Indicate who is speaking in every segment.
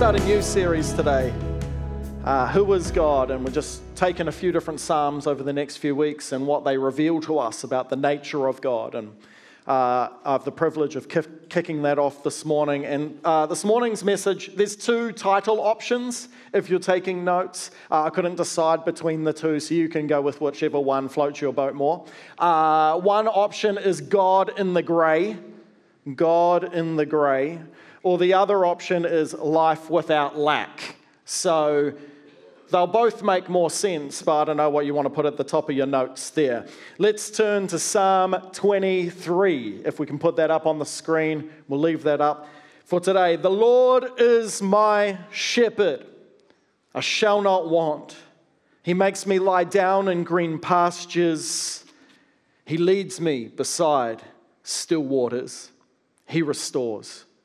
Speaker 1: start a new series today. Uh, who is God? And we're just taking a few different Psalms over the next few weeks and what they reveal to us about the nature of God. And uh, I have the privilege of ki- kicking that off this morning. And uh, this morning's message, there's two title options if you're taking notes. Uh, I couldn't decide between the two, so you can go with whichever one floats your boat more. Uh, one option is God in the grey. God in the grey. Or the other option is life without lack. So they'll both make more sense, but I don't know what you want to put at the top of your notes there. Let's turn to Psalm 23. If we can put that up on the screen, we'll leave that up for today. The Lord is my shepherd, I shall not want. He makes me lie down in green pastures. He leads me beside still waters. He restores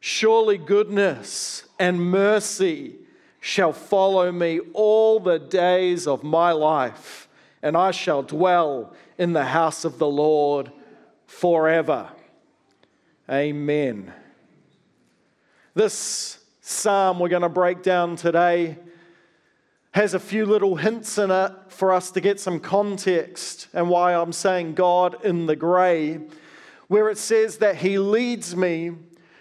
Speaker 1: Surely goodness and mercy shall follow me all the days of my life, and I shall dwell in the house of the Lord forever. Amen. This psalm we're going to break down today has a few little hints in it for us to get some context and why I'm saying God in the grey, where it says that He leads me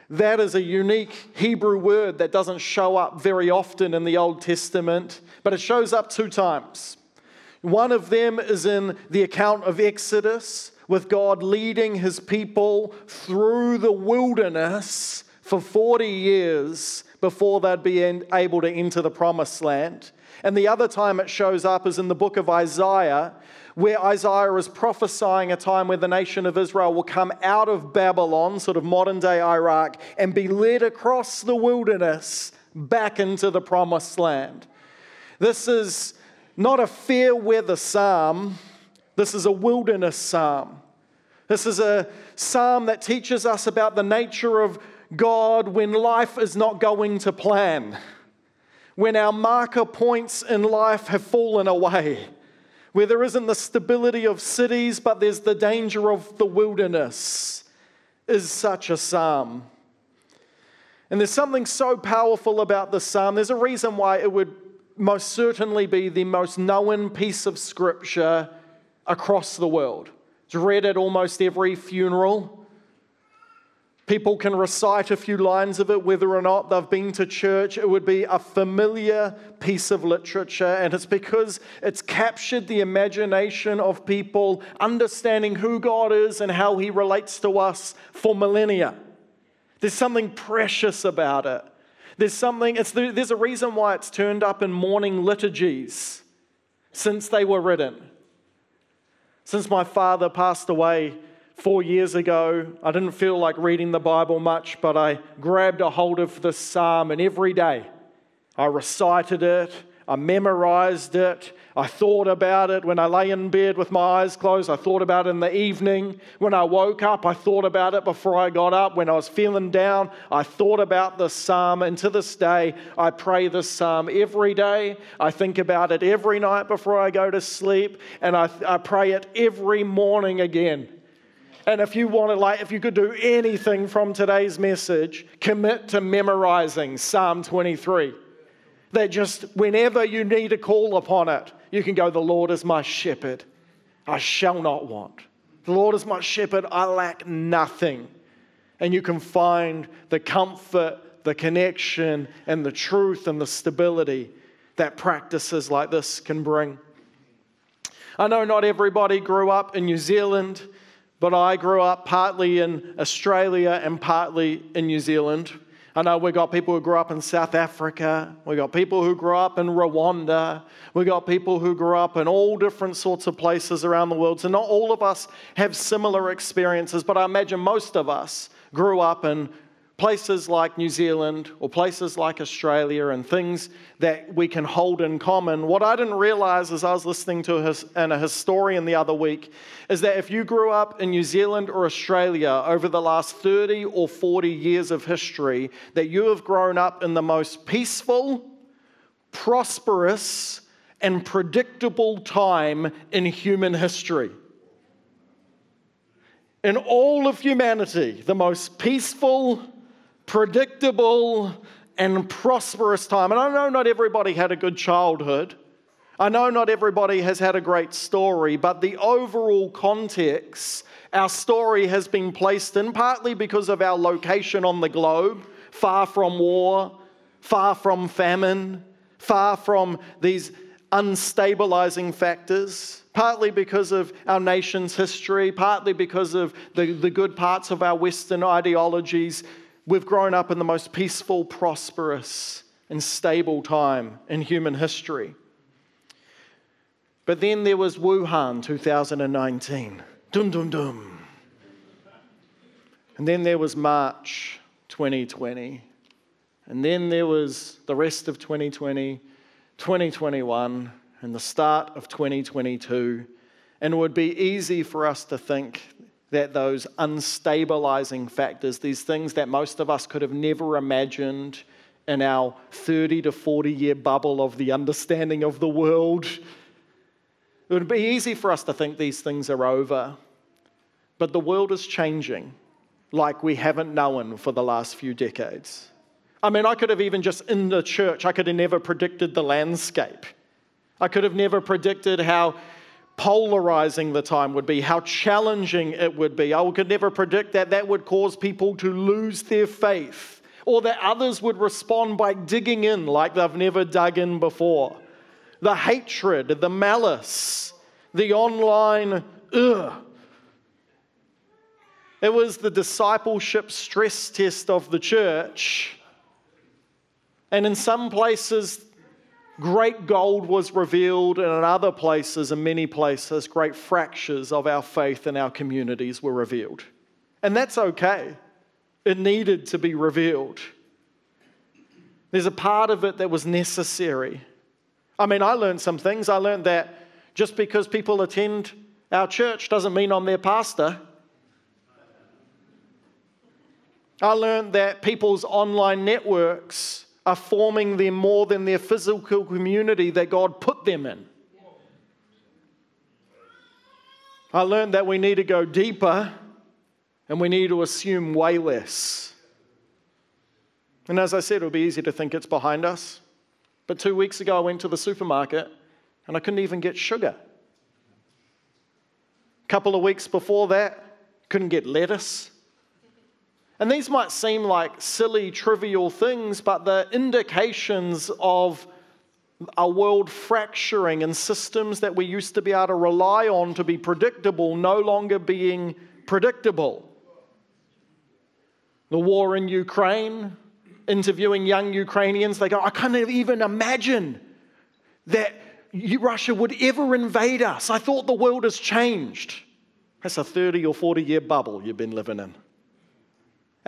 Speaker 1: that is a unique Hebrew word that doesn't show up very often in the Old Testament, but it shows up two times. One of them is in the account of Exodus, with God leading his people through the wilderness for 40 years before they'd be able to enter the promised land. And the other time it shows up is in the book of Isaiah, where Isaiah is prophesying a time where the nation of Israel will come out of Babylon, sort of modern day Iraq, and be led across the wilderness back into the promised land. This is not a fair weather psalm, this is a wilderness psalm. This is a psalm that teaches us about the nature of God when life is not going to plan, when our marker points in life have fallen away where there isn't the stability of cities, but there's the danger of the wilderness, is such a psalm. And there's something so powerful about the psalm. There's a reason why it would most certainly be the most known piece of scripture across the world. It's read at almost every funeral. People can recite a few lines of it, whether or not they've been to church. It would be a familiar piece of literature, and it's because it's captured the imagination of people understanding who God is and how He relates to us for millennia. There's something precious about it. There's something, the, there's a reason why it's turned up in morning liturgies since they were written. Since my father passed away four years ago. I didn't feel like reading the Bible much, but I grabbed a hold of this psalm, and every day I recited it, I memorized it, I thought about it when I lay in bed with my eyes closed. I thought about it in the evening. When I woke up, I thought about it before I got up. When I was feeling down, I thought about the psalm. And to this day, I pray this psalm every day. I think about it every night before I go to sleep. And I, I pray it every morning again. And if you want to, like, if you could do anything from today's message, commit to memorizing Psalm 23. That just whenever you need to call upon it, you can go, The Lord is my shepherd, I shall not want. The Lord is my shepherd, I lack nothing. And you can find the comfort, the connection, and the truth and the stability that practices like this can bring. I know not everybody grew up in New Zealand but I grew up partly in Australia and partly in New Zealand. I know we've got people who grew up in South Africa. We've got people who grew up in Rwanda. We've got people who grew up in all different sorts of places around the world. So not all of us have similar experiences, but I imagine most of us grew up in places like New Zealand or places like Australia and things that we can hold in common. What I didn't realize as I was listening to a, and a historian the other week is that if you grew up in New Zealand or Australia over the last 30 or 40 years of history, that you have grown up in the most peaceful, prosperous, and predictable time in human history in all of humanity, the most peaceful, predictable, and prosperous time. And I know not everybody had a good childhood. I know not everybody has had a great story, but the overall context our story has been placed in, partly because of our location on the globe, far from war, far from famine, far from these unstabilizing factors, partly because of our nation's history, partly because of the, the good parts of our Western ideologies, We've grown up in the most peaceful, prosperous, and stable time in human history. But then there was Wuhan 2019. Dum dum dum. And then there was March 2020. And then there was the rest of 2020, 2021, and the start of 2022. And it would be easy for us to think that those unstabilizing factors, these things that most of us could have never imagined in our 30 to 40 year bubble of the understanding of the world, it would be easy for us to think these things are over. But the world is changing like we haven't known for the last few decades. I mean, I could have even just in the church, I could have never predicted the landscape. I could have never predicted how polarizing the time would be, how challenging it would be. I could never predict that that would cause people to lose their faith or that others would respond by digging in like they've never dug in before. The hatred, the malice, the online, ugh. It was the discipleship stress test of the church. And in some places, great gold was revealed, and in other places, in many places, great fractures of our faith and our communities were revealed. And that's okay. It needed to be revealed. There's a part of it that was necessary. I mean, I learned some things. I learned that just because people attend our church doesn't mean I'm their pastor. I learned that people's online networks are forming them more than their physical community that God put them in. I learned that we need to go deeper and we need to assume way less. And as I said, it'll be easy to think it's behind us. But two weeks ago, I went to the supermarket and I couldn't even get sugar. A couple of weeks before that, couldn't get lettuce. And these might seem like silly, trivial things, but they're indications of a world fracturing and systems that we used to be able to rely on to be predictable no longer being predictable. The war in Ukraine, interviewing young Ukrainians, they go, I can't even imagine that Russia would ever invade us. I thought the world has changed. That's a 30 or 40 year bubble you've been living in.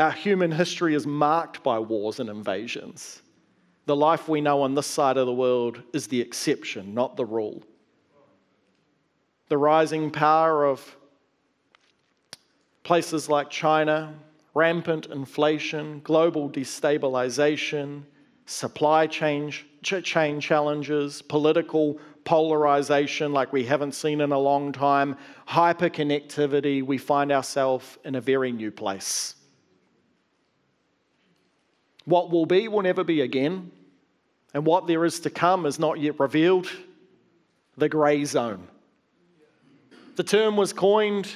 Speaker 1: Our human history is marked by wars and invasions. The life we know on this side of the world is the exception, not the rule. The rising power of places like China, rampant inflation, global destabilization, supply chain, chain challenges, political polarization like we haven't seen in a long time, hyperconnectivity, we find ourselves in a very new place. What will be will never be again, and what there is to come is not yet revealed the grey zone. The term was coined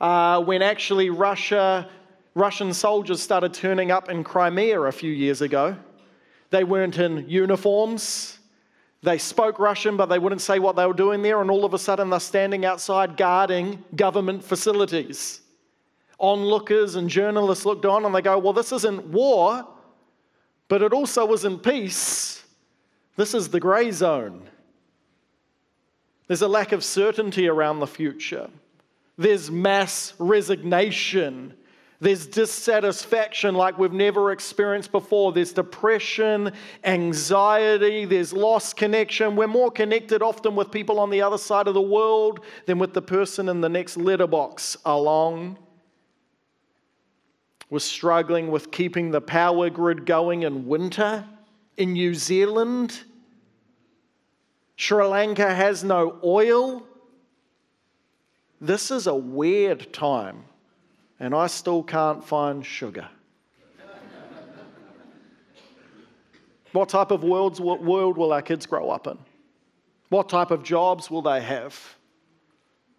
Speaker 1: uh, when actually Russia, Russian soldiers started turning up in Crimea a few years ago. They weren't in uniforms. They spoke Russian, but they wouldn't say what they were doing there, and all of a sudden they're standing outside guarding government facilities. Onlookers and journalists looked on and they go, Well, this isn't war, but it also isn't peace. This is the grey zone. There's a lack of certainty around the future. There's mass resignation. There's dissatisfaction like we've never experienced before. There's depression, anxiety, there's lost connection. We're more connected often with people on the other side of the world than with the person in the next letterbox along. We're struggling with keeping the power grid going in winter in New Zealand. Sri Lanka has no oil. This is a weird time and I still can't find sugar. what type of world will our kids grow up in? What type of jobs will they have?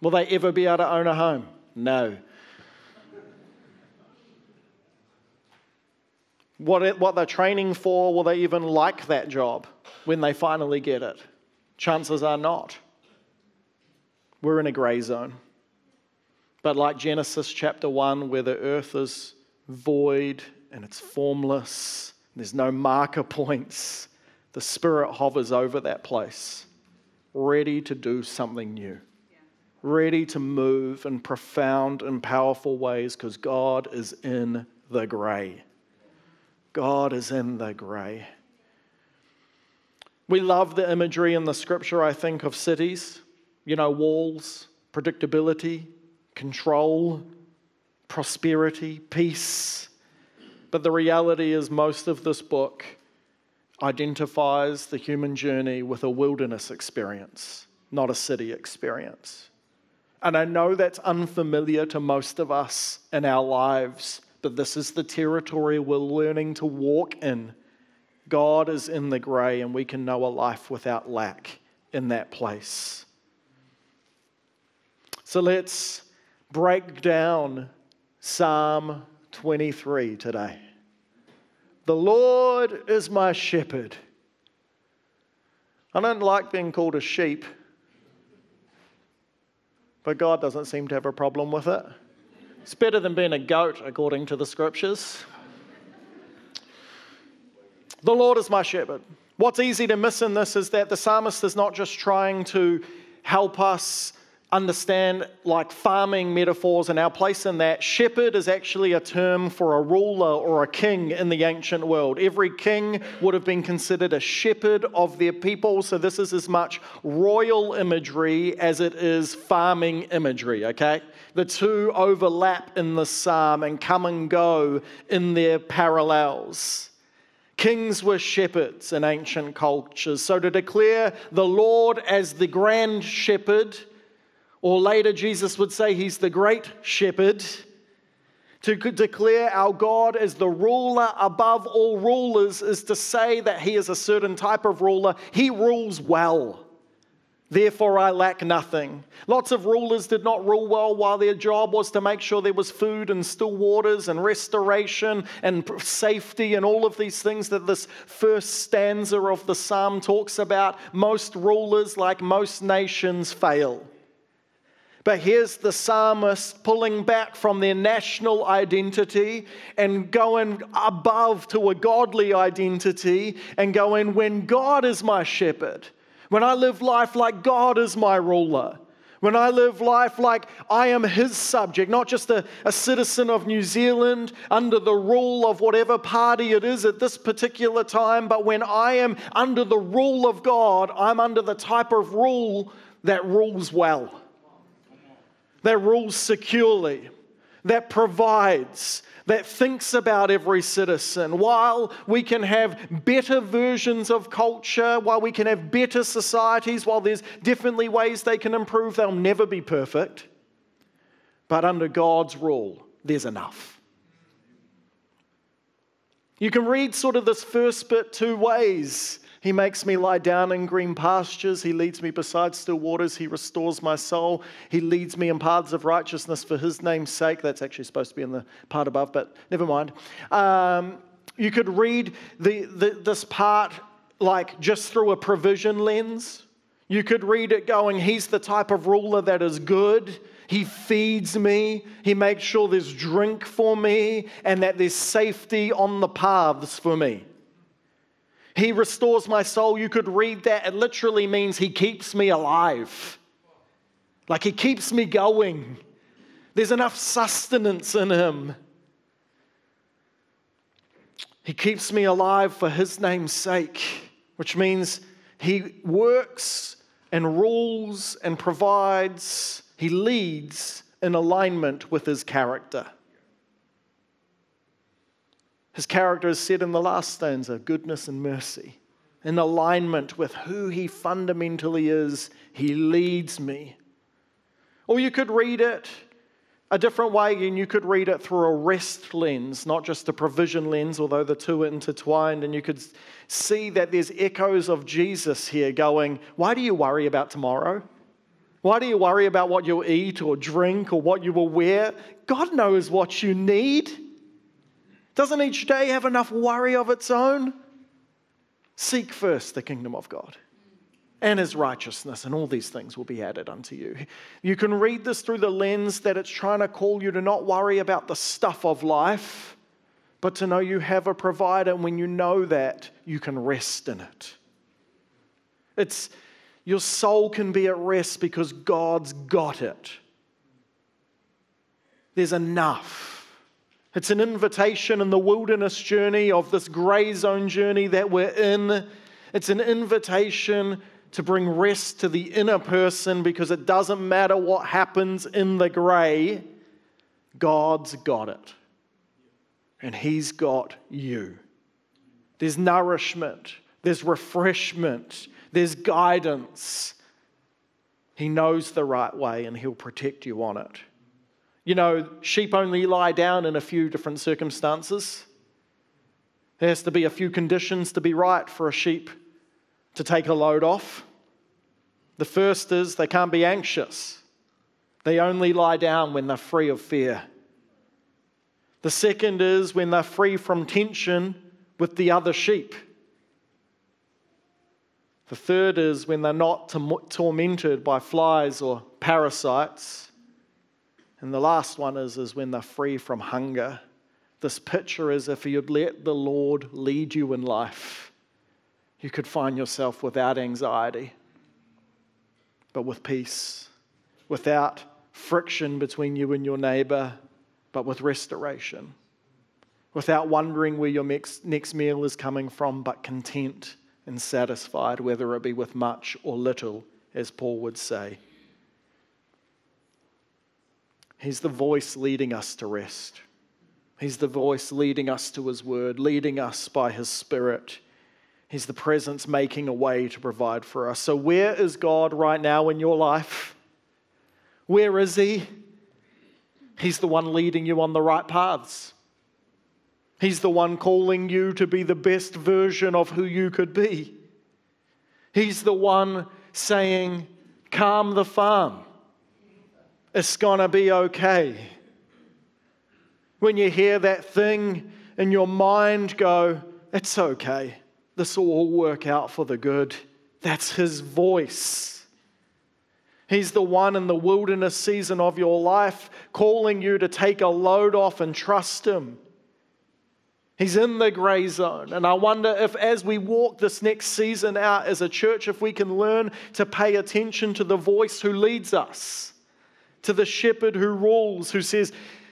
Speaker 1: Will they ever be able to own a home? No. What, what they're training for, will they even like that job when they finally get it? Chances are not. We're in a grey zone. But like Genesis chapter 1, where the earth is void and it's formless, there's no marker points, the Spirit hovers over that place, ready to do something new, ready to move in profound and powerful ways because God is in the grey. God is in the grey. We love the imagery in the scripture, I think, of cities, you know, walls, predictability, control, prosperity, peace. But the reality is, most of this book identifies the human journey with a wilderness experience, not a city experience. And I know that's unfamiliar to most of us in our lives, but this is the territory we're learning to walk in. God is in the grey, and we can know a life without lack in that place. So let's break down Psalm 23 today. The Lord is my shepherd. I don't like being called a sheep, but God doesn't seem to have a problem with it. It's better than being a goat, according to the scriptures. The Lord is my shepherd. What's easy to miss in this is that the psalmist is not just trying to help us understand like farming metaphors and our place in that, shepherd is actually a term for a ruler or a king in the ancient world. Every king would have been considered a shepherd of their people, so this is as much royal imagery as it is farming imagery, okay? The two overlap in the psalm and come and go in their parallels. Kings were shepherds in ancient cultures. So to declare the Lord as the grand shepherd or later, Jesus would say he's the great shepherd. To declare our God as the ruler above all rulers is to say that he is a certain type of ruler. He rules well. Therefore, I lack nothing. Lots of rulers did not rule well while their job was to make sure there was food and still waters and restoration and safety and all of these things that this first stanza of the psalm talks about. Most rulers, like most nations, fail. But here's the psalmist pulling back from their national identity and going above to a godly identity and going, when God is my shepherd, when I live life like God is my ruler, when I live life like I am his subject, not just a, a, citizen of New Zealand under the rule of whatever party it is at this particular time, but when I am under the rule of God, I'm under the type of rule that rules well that rules securely, that provides, that thinks about every citizen. While we can have better versions of culture, while we can have better societies, while there's definitely ways they can improve, they'll never be perfect. But under God's rule, there's enough. You can read sort of this first bit two ways. He makes me lie down in green pastures. He leads me beside still waters. He restores my soul. He leads me in paths of righteousness for his name's sake. That's actually supposed to be in the part above, but never mind. Um, you could read the, the, this part like just through a provision lens. You could read it going, He's the type of ruler that is good. He feeds me. He makes sure there's drink for me and that there's safety on the paths for me. He restores my soul. You could read that. It literally means He keeps me alive. Like He keeps me going. There's enough sustenance in Him. He keeps me alive for his name's sake, which means he works and rules and provides, he leads in alignment with his character. His character is said in the last stanza goodness and mercy. In alignment with who he fundamentally is, he leads me. Or you could read it a different way, and you could read it through a rest lens, not just a provision lens, although the two are intertwined. And you could see that there's echoes of Jesus here going, Why do you worry about tomorrow? Why do you worry about what you'll eat or drink or what you will wear? God knows what you need. Doesn't each day have enough worry of its own? Seek first the kingdom of God and his righteousness, and all these things will be added unto you. You can read this through the lens that it's trying to call you to not worry about the stuff of life, but to know you have a provider, and when you know that, you can rest in it. It's your soul can be at rest because God's got it. There's enough. It's an invitation in the wilderness journey of this gray zone journey that we're in. It's an invitation to bring rest to the inner person because it doesn't matter what happens in the gray, God's got it. And He's got you. There's nourishment, there's refreshment, there's guidance. He knows the right way and He'll protect you on it. You know, sheep only lie down in a few different circumstances. There has to be a few conditions to be right for a sheep to take a load off. The first is they can't be anxious, they only lie down when they're free of fear. The second is when they're free from tension with the other sheep. The third is when they're not tormented by flies or parasites. And the last one is, is when they're free from hunger. This picture is if you'd let the Lord lead you in life, you could find yourself without anxiety, but with peace, without friction between you and your neighbor, but with restoration, without wondering where your next, next meal is coming from, but content and satisfied, whether it be with much or little, as Paul would say. He's the voice leading us to rest. He's the voice leading us to His word, leading us by His Spirit. He's the presence making a way to provide for us. So, where is God right now in your life? Where is He? He's the one leading you on the right paths. He's the one calling you to be the best version of who you could be. He's the one saying, Calm the farm. It's going to be okay. When you hear that thing in your mind go, it's okay. This will all work out for the good. That's his voice. He's the one in the wilderness season of your life calling you to take a load off and trust him. He's in the gray zone. And I wonder if, as we walk this next season out as a church, if we can learn to pay attention to the voice who leads us to the shepherd who rules, who says,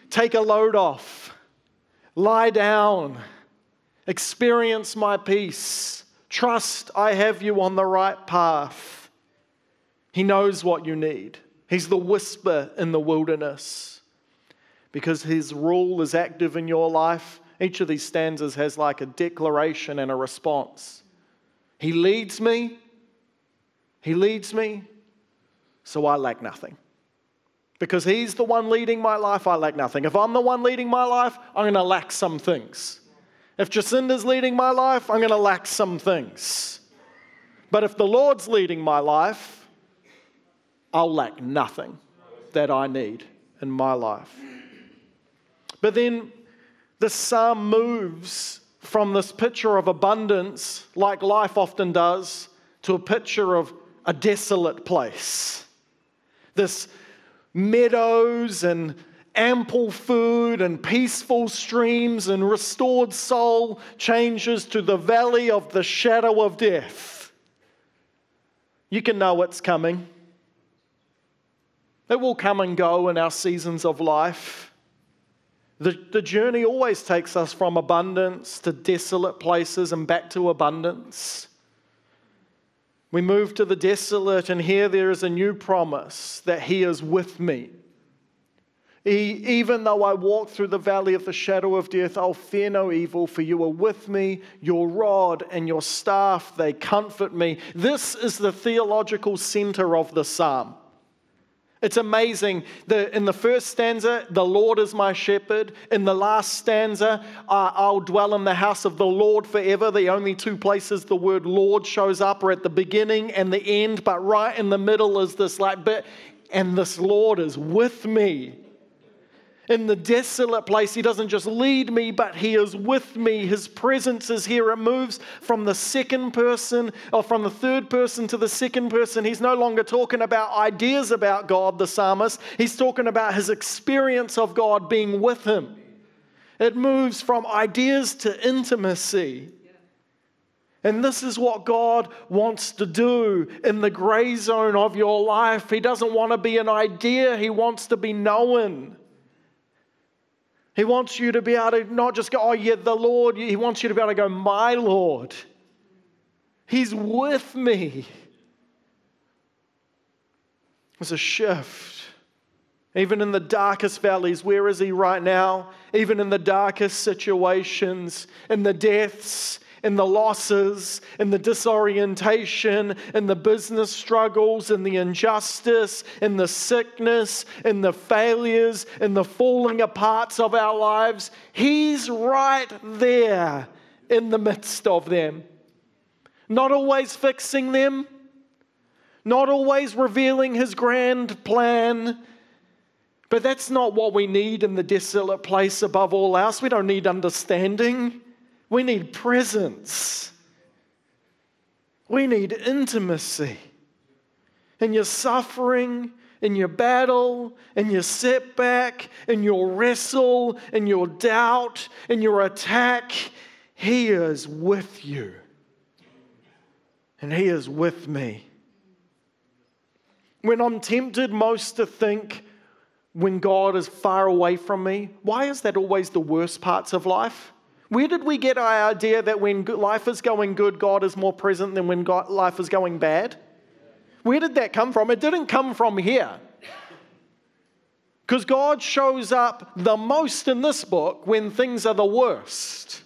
Speaker 1: Take a load off, lie down, experience my peace, trust I have you on the right path. He knows what you need. He's the whisper in the wilderness because his rule is active in your life. Each of these stanzas has like a declaration and a response. He leads me, he leads me, so I lack nothing because He's the one leading my life, I lack nothing. If I'm the one leading my life, I'm going to lack some things. If Jacinda's leading my life, I'm going to lack some things. But if the Lord's leading my life, I'll lack nothing that I need in my life. But then the psalm moves from this picture of abundance, like life often does, to a picture of a desolate place. This meadows and ample food and peaceful streams and restored soul changes to the valley of the shadow of death. You can know what's coming. It will come and go in our seasons of life. The, the journey always takes us from abundance to desolate places and back to abundance. We move to the desolate, and here there is a new promise that He is with me. He, even though I walk through the valley of the shadow of death, I'll fear no evil, for you are with me. Your rod and your staff, they comfort me. This is the theological center of the psalm. It's amazing. The, in the first stanza, the Lord is my shepherd. In the last stanza, I'll dwell in the house of the Lord forever. The only two places the word Lord shows up are at the beginning and the end, but right in the middle is this like bit, and this Lord is with me in the desolate place. He doesn't just lead me, but He is with me. His presence is here. It moves from the second person or from the third person to the second person. He's no longer talking about ideas about God, the psalmist. He's talking about his experience of God being with him. It moves from ideas to intimacy. And this is what God wants to do in the gray zone of your life. He doesn't want to be an idea, He wants to be known. He wants you to be able to not just go, oh, yeah, the Lord. He wants you to be able to go, my Lord. He's with me. There's a shift. Even in the darkest valleys, where is He right now? Even in the darkest situations, in the deaths, in the losses, in the disorientation, in the business struggles, in the injustice, in the sickness, in the failures, in the falling aparts of our lives. He's right there in the midst of them. Not always fixing them, not always revealing his grand plan. But that's not what we need in the desolate place above all else. We don't need understanding. We need presence. We need intimacy. In your suffering, in your battle, in your setback, in your wrestle, in your doubt, in your attack, He is with you. And He is with me. When I'm tempted most to think, when God is far away from me, why is that always the worst parts of life? Where did we get our idea that when life is going good, God is more present than when God, life is going bad? Where did that come from? It didn't come from here. Because God shows up the most in this book when things are the worst.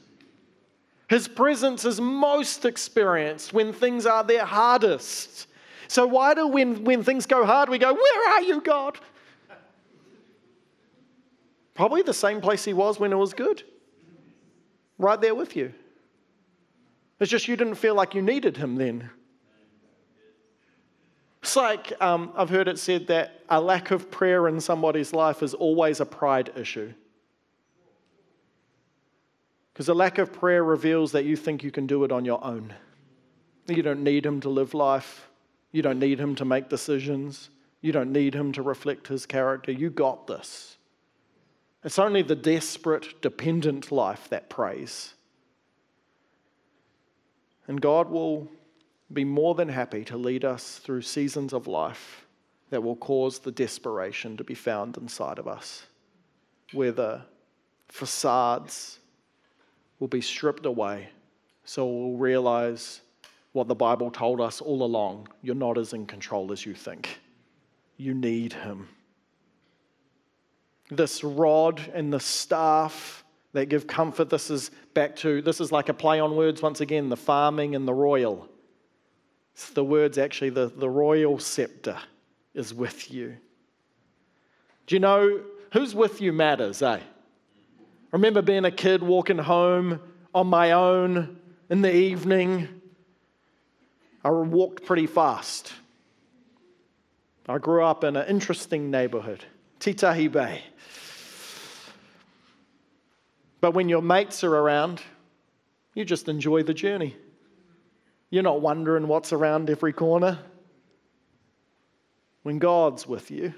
Speaker 1: His presence is most experienced when things are their hardest. So, why do when, when things go hard, we go, Where are you, God? Probably the same place he was when it was good right there with you. It's just you didn't feel like you needed him then. It's like um, I've heard it said that a lack of prayer in somebody's life is always a pride issue. Because a lack of prayer reveals that you think you can do it on your own. You don't need him to live life. You don't need him to make decisions. You don't need him to reflect his character. You got this. It's only the desperate, dependent life that prays. And God will be more than happy to lead us through seasons of life that will cause the desperation to be found inside of us, where the facades will be stripped away so we'll realize what the Bible told us all along you're not as in control as you think. You need Him this rod and the staff that give comfort. This is back to, this is like a play on words once again, the farming and the royal. It's the words actually, the, the royal scepter is with you. Do you know who's with you matters, eh? I remember being a kid walking home on my own in the evening. I walked pretty fast. I grew up in an interesting neighborhood, Titahi Bay. But when your mates are around, you just enjoy the journey. You're not wondering what's around every corner. When God's with you,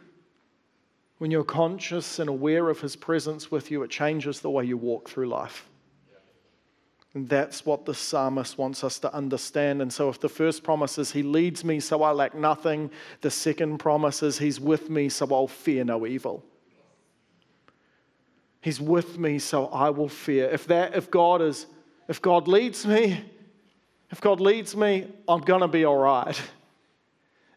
Speaker 1: when you're conscious and aware of His presence with you, it changes the way you walk through life. That's what the psalmist wants us to understand. And so, if the first promise is, He leads me so I lack nothing, the second promise is, He's with me so I'll fear no evil. He's with me, so I will fear. If that if God is if God leads me, if God leads me, I'm going to be all right.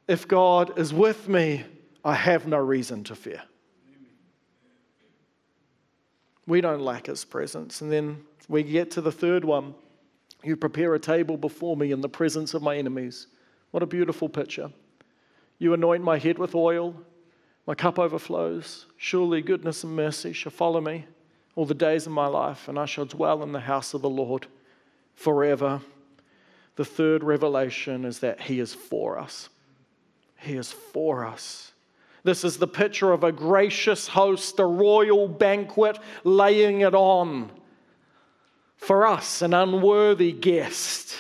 Speaker 1: If God is with me, I have no reason to fear. We don't lack his presence. And then we get to the third one. You prepare a table before me in the presence of my enemies. What a beautiful picture. You anoint my head with oil, my cup overflows. Surely goodness and mercy shall follow me all the days of my life, and I shall dwell in the house of the Lord forever. The third revelation is that He is for us. He is for us. This is the picture of a gracious host, a royal banquet, laying it on for us, an unworthy guest.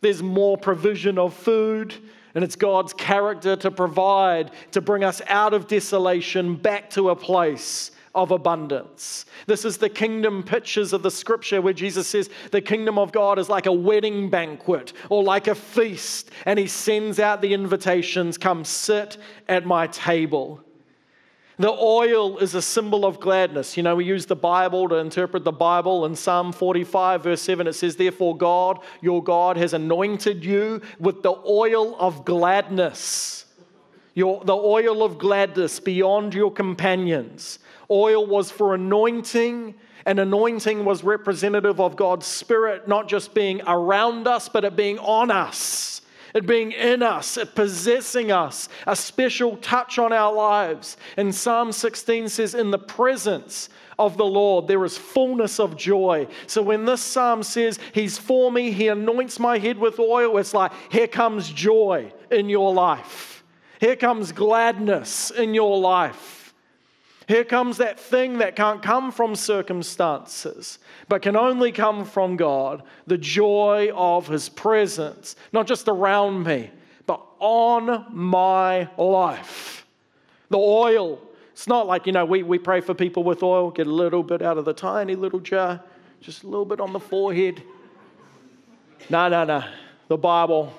Speaker 1: There's more provision of food, and it's God's character to provide, to bring us out of desolation back to a place of abundance. This is the kingdom pictures of the scripture where Jesus says the kingdom of God is like a wedding banquet or like a feast, and he sends out the invitations come sit at my table. The oil is a symbol of gladness. You know, we use the Bible to interpret the Bible. In Psalm 45, verse 7, it says, Therefore, God, your God, has anointed you with the oil of gladness. Your, the oil of gladness beyond your companions. Oil was for anointing, and anointing was representative of God's Spirit not just being around us, but it being on us, it being in us, it possessing us, a special touch on our lives. And Psalm 16 says, In the presence of the Lord, there is fullness of joy. So when this psalm says, He's for me, He anoints my head with oil, it's like, Here comes joy in your life. Here comes gladness in your life. Here comes that thing that can't come from circumstances, but can only come from God the joy of His presence, not just around me, but on my life. The oil. It's not like, you know, we, we pray for people with oil, get a little bit out of the tiny little jar, just a little bit on the forehead. No, no, no. The Bible,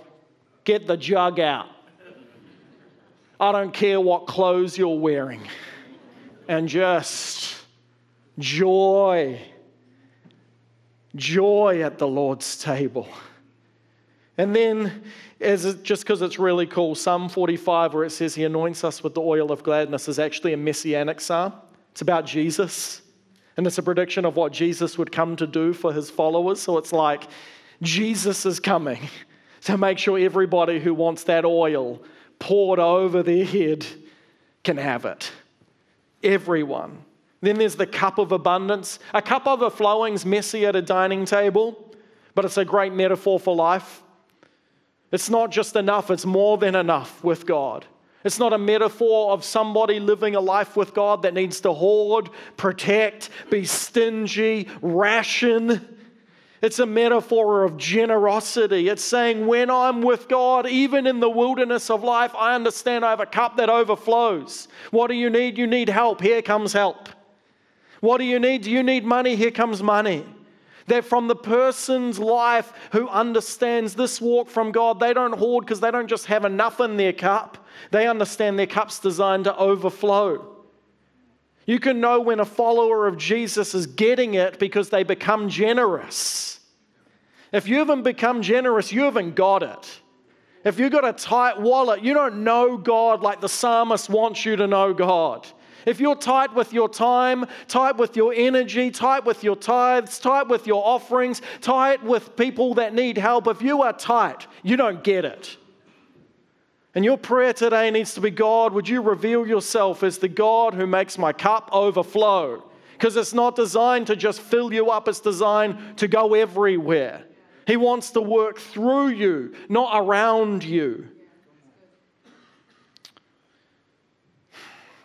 Speaker 1: get the jug out. I don't care what clothes you're wearing and just joy. Joy at the Lord's table. And then, as just because it's really cool, Psalm 45, where it says he anoints us with the oil of gladness, is actually a messianic psalm. It's about Jesus. And it's a prediction of what Jesus would come to do for his followers. So it's like Jesus is coming to make sure everybody who wants that oil poured over their head can have it everyone. Then there's the cup of abundance. A cup overflowing's messy at a dining table, but it's a great metaphor for life. It's not just enough, it's more than enough with God. It's not a metaphor of somebody living a life with God that needs to hoard, protect, be stingy, ration. It's a metaphor of generosity. It's saying, when I'm with God, even in the wilderness of life, I understand I have a cup that overflows. What do you need? You need help. Here comes help. What do you need? Do you need money? Here comes money. That from the person's life who understands this walk from God, they don't hoard because they don't just have enough in their cup. They understand their cup's designed to overflow. You can know when a follower of Jesus is getting it because they become generous. If you haven't become generous, you haven't got it. If you've got a tight wallet, you don't know God like the psalmist wants you to know God. If you're tight with your time, tight with your energy, tight with your tithes, tight with your offerings, tight with people that need help, if you are tight, you don't get it. And your prayer today needs to be God, would you reveal yourself as the God who makes my cup overflow? Because it's not designed to just fill you up, it's designed to go everywhere. He wants to work through you, not around you.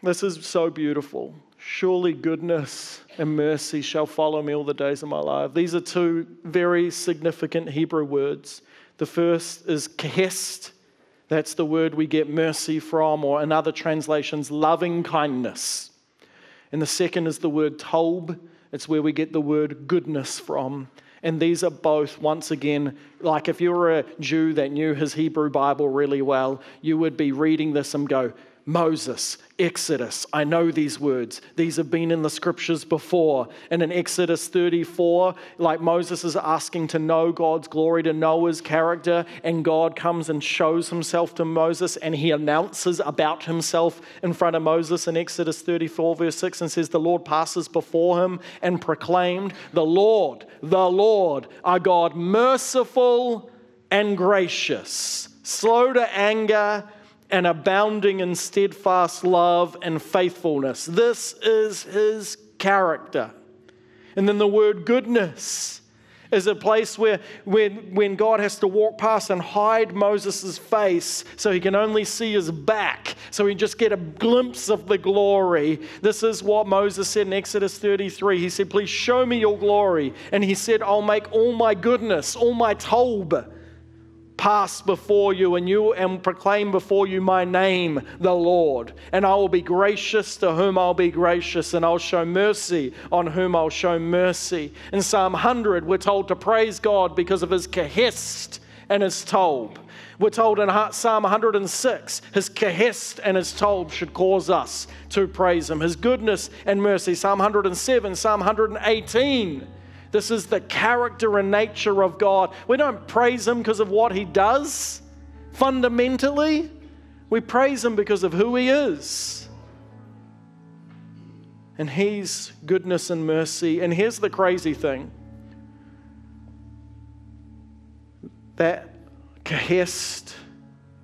Speaker 1: This is so beautiful. Surely goodness and mercy shall follow me all the days of my life. These are two very significant Hebrew words. The first is chesed, that's the word we get mercy from, or in other translations, loving kindness. And the second is the word tob. It's where we get the word goodness from. And these are both, once again, like if you were a Jew that knew his Hebrew Bible really well, you would be reading this and go, Moses, Exodus. I know these words. These have been in the scriptures before. And in Exodus 34, like Moses is asking to know God's glory, to know his character, and God comes and shows himself to Moses and he announces about himself in front of Moses in Exodus 34, verse 6, and says, The Lord passes before him and proclaimed, The Lord, the Lord, our God, merciful and gracious, slow to anger and abounding in steadfast love and faithfulness. This is his character. And then the word goodness is a place where when, when God has to walk past and hide Moses' face so he can only see his back, so he just get a glimpse of the glory. This is what Moses said in Exodus 33. He said, Please show me your glory. And he said, I'll make all my goodness, all my tob pass before you and you and proclaim before you my name the lord and i will be gracious to whom i'll be gracious and i'll show mercy on whom i'll show mercy in psalm 100 we're told to praise god because of his chesed and his tob we're told in Psalm 106, his chesed and his tob should cause us to praise him. His goodness and mercy. Psalm 107, Psalm 118 this is the character and nature of God. We don't praise Him because of what He does. Fundamentally, we praise Him because of who He is. And He's goodness and mercy. And here's the crazy thing that chesed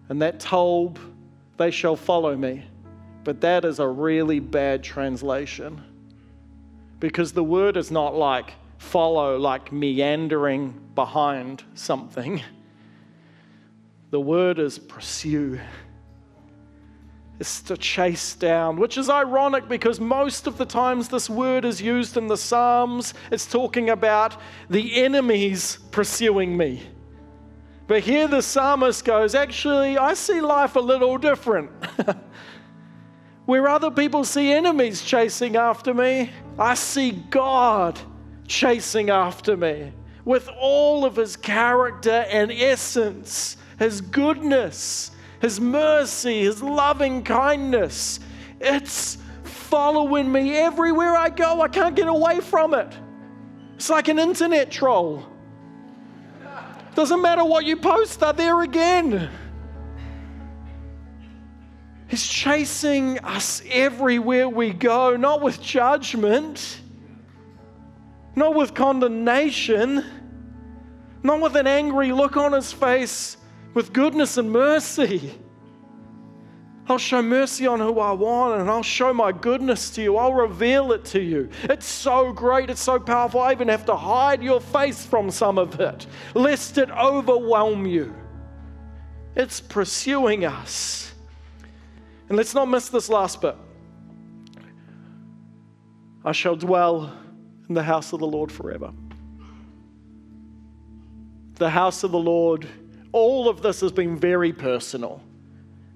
Speaker 1: and that tob, they shall follow me. But that is a really bad translation. Because the word is not like follow like meandering behind something. The word is pursue. It's to chase down, which is ironic because most of the times this word is used in the Psalms, it's talking about the enemies pursuing me. But here the psalmist goes, actually, I see life a little different. Where other people see enemies chasing after me, I see God chasing after me with all of his character and essence, his goodness, his mercy, his loving kindness. It's following me everywhere I go. I can't get away from it. It's like an internet troll. Doesn't matter what you post, they're there again. He's chasing us everywhere we go, not with judgment not with condemnation, not with an angry look on his face, with goodness and mercy. I'll show mercy on who I want and I'll show my goodness to you. I'll reveal it to you. It's so great, it's so powerful. I even have to hide your face from some of it, lest it overwhelm you. It's pursuing us. And let's not miss this last bit. I shall dwell in the house of the Lord forever. The house of the Lord, all of this has been very personal.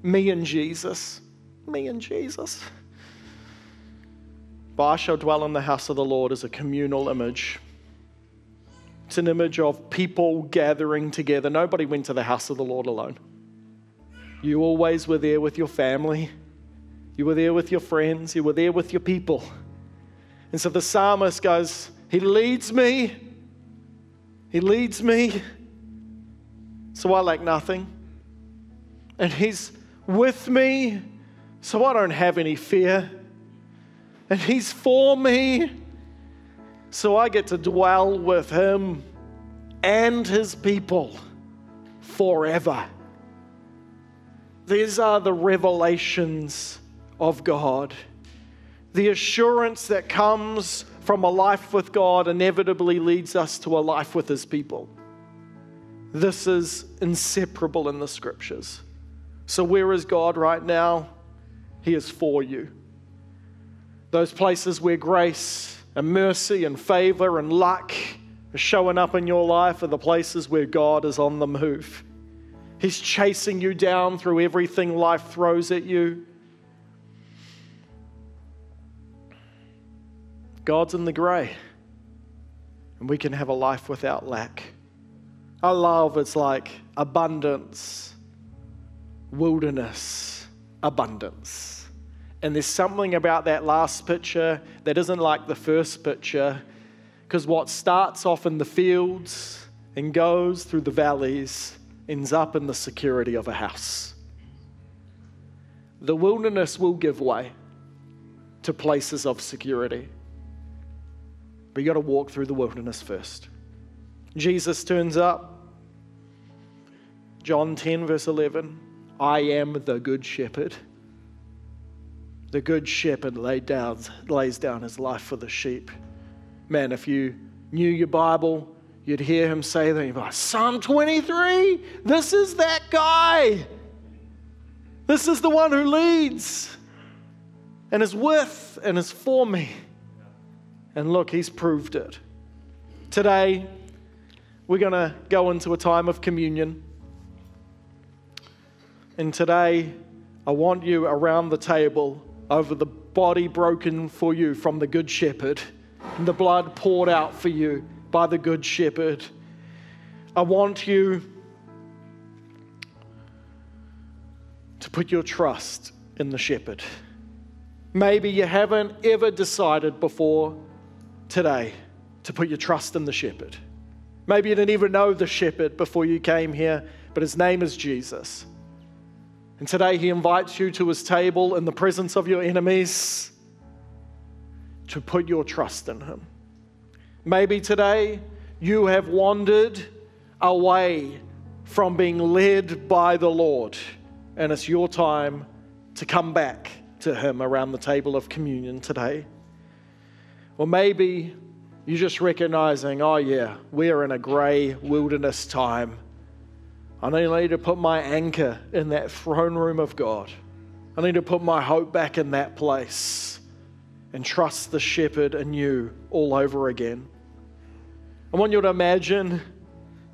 Speaker 1: Me and Jesus. Me and Jesus. But I shall dwell in the house of the Lord as a communal image. It's an image of people gathering together. Nobody went to the house of the Lord alone. You always were there with your family. You were there with your friends. You were there with your people. And so the psalmist goes, He leads me. He leads me. So I lack nothing. And He's with me. So I don't have any fear. And He's for me. So I get to dwell with Him and His people forever. These are the revelations of God. The assurance that comes from a life with God inevitably leads us to a life with His people. This is inseparable in the scriptures. So, where is God right now? He is for you. Those places where grace and mercy and favor and luck are showing up in your life are the places where God is on the move. He's chasing you down through everything life throws at you. God's in the grey. And we can have a life without lack. I love it's like abundance, wilderness, abundance. And there's something about that last picture that isn't like the first picture, because what starts off in the fields and goes through the valleys ends up in the security of a house. The wilderness will give way to places of security. But you got to walk through the wilderness first. Jesus turns up. John 10, verse 11 I am the good shepherd. The good shepherd laid down, lays down his life for the sheep. Man, if you knew your Bible, you'd hear him say that. You'd like, Psalm 23, this is that guy. This is the one who leads and is with and is for me. And look, he's proved it. Today, we're going to go into a time of communion. And today, I want you around the table over the body broken for you from the Good Shepherd and the blood poured out for you by the Good Shepherd. I want you to put your trust in the shepherd. Maybe you haven't ever decided before today to put your trust in the shepherd. Maybe you didn't even know the shepherd before you came here, but his name is Jesus. And today he invites you to his table in the presence of your enemies to put your trust in him. Maybe today you have wandered away from being led by the Lord and it's your time to come back to Him around the table of communion today. Or maybe you're just recognizing, oh, yeah, we're in a grey wilderness time. I need to put my anchor in that throne room of God. I need to put my hope back in that place and trust the shepherd anew all over again. I want you to imagine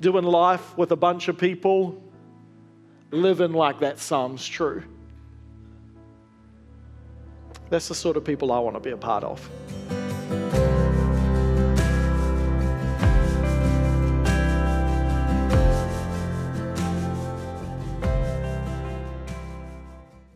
Speaker 1: doing life with a bunch of people living like that psalm's true. That's the sort of people I want to be a part of.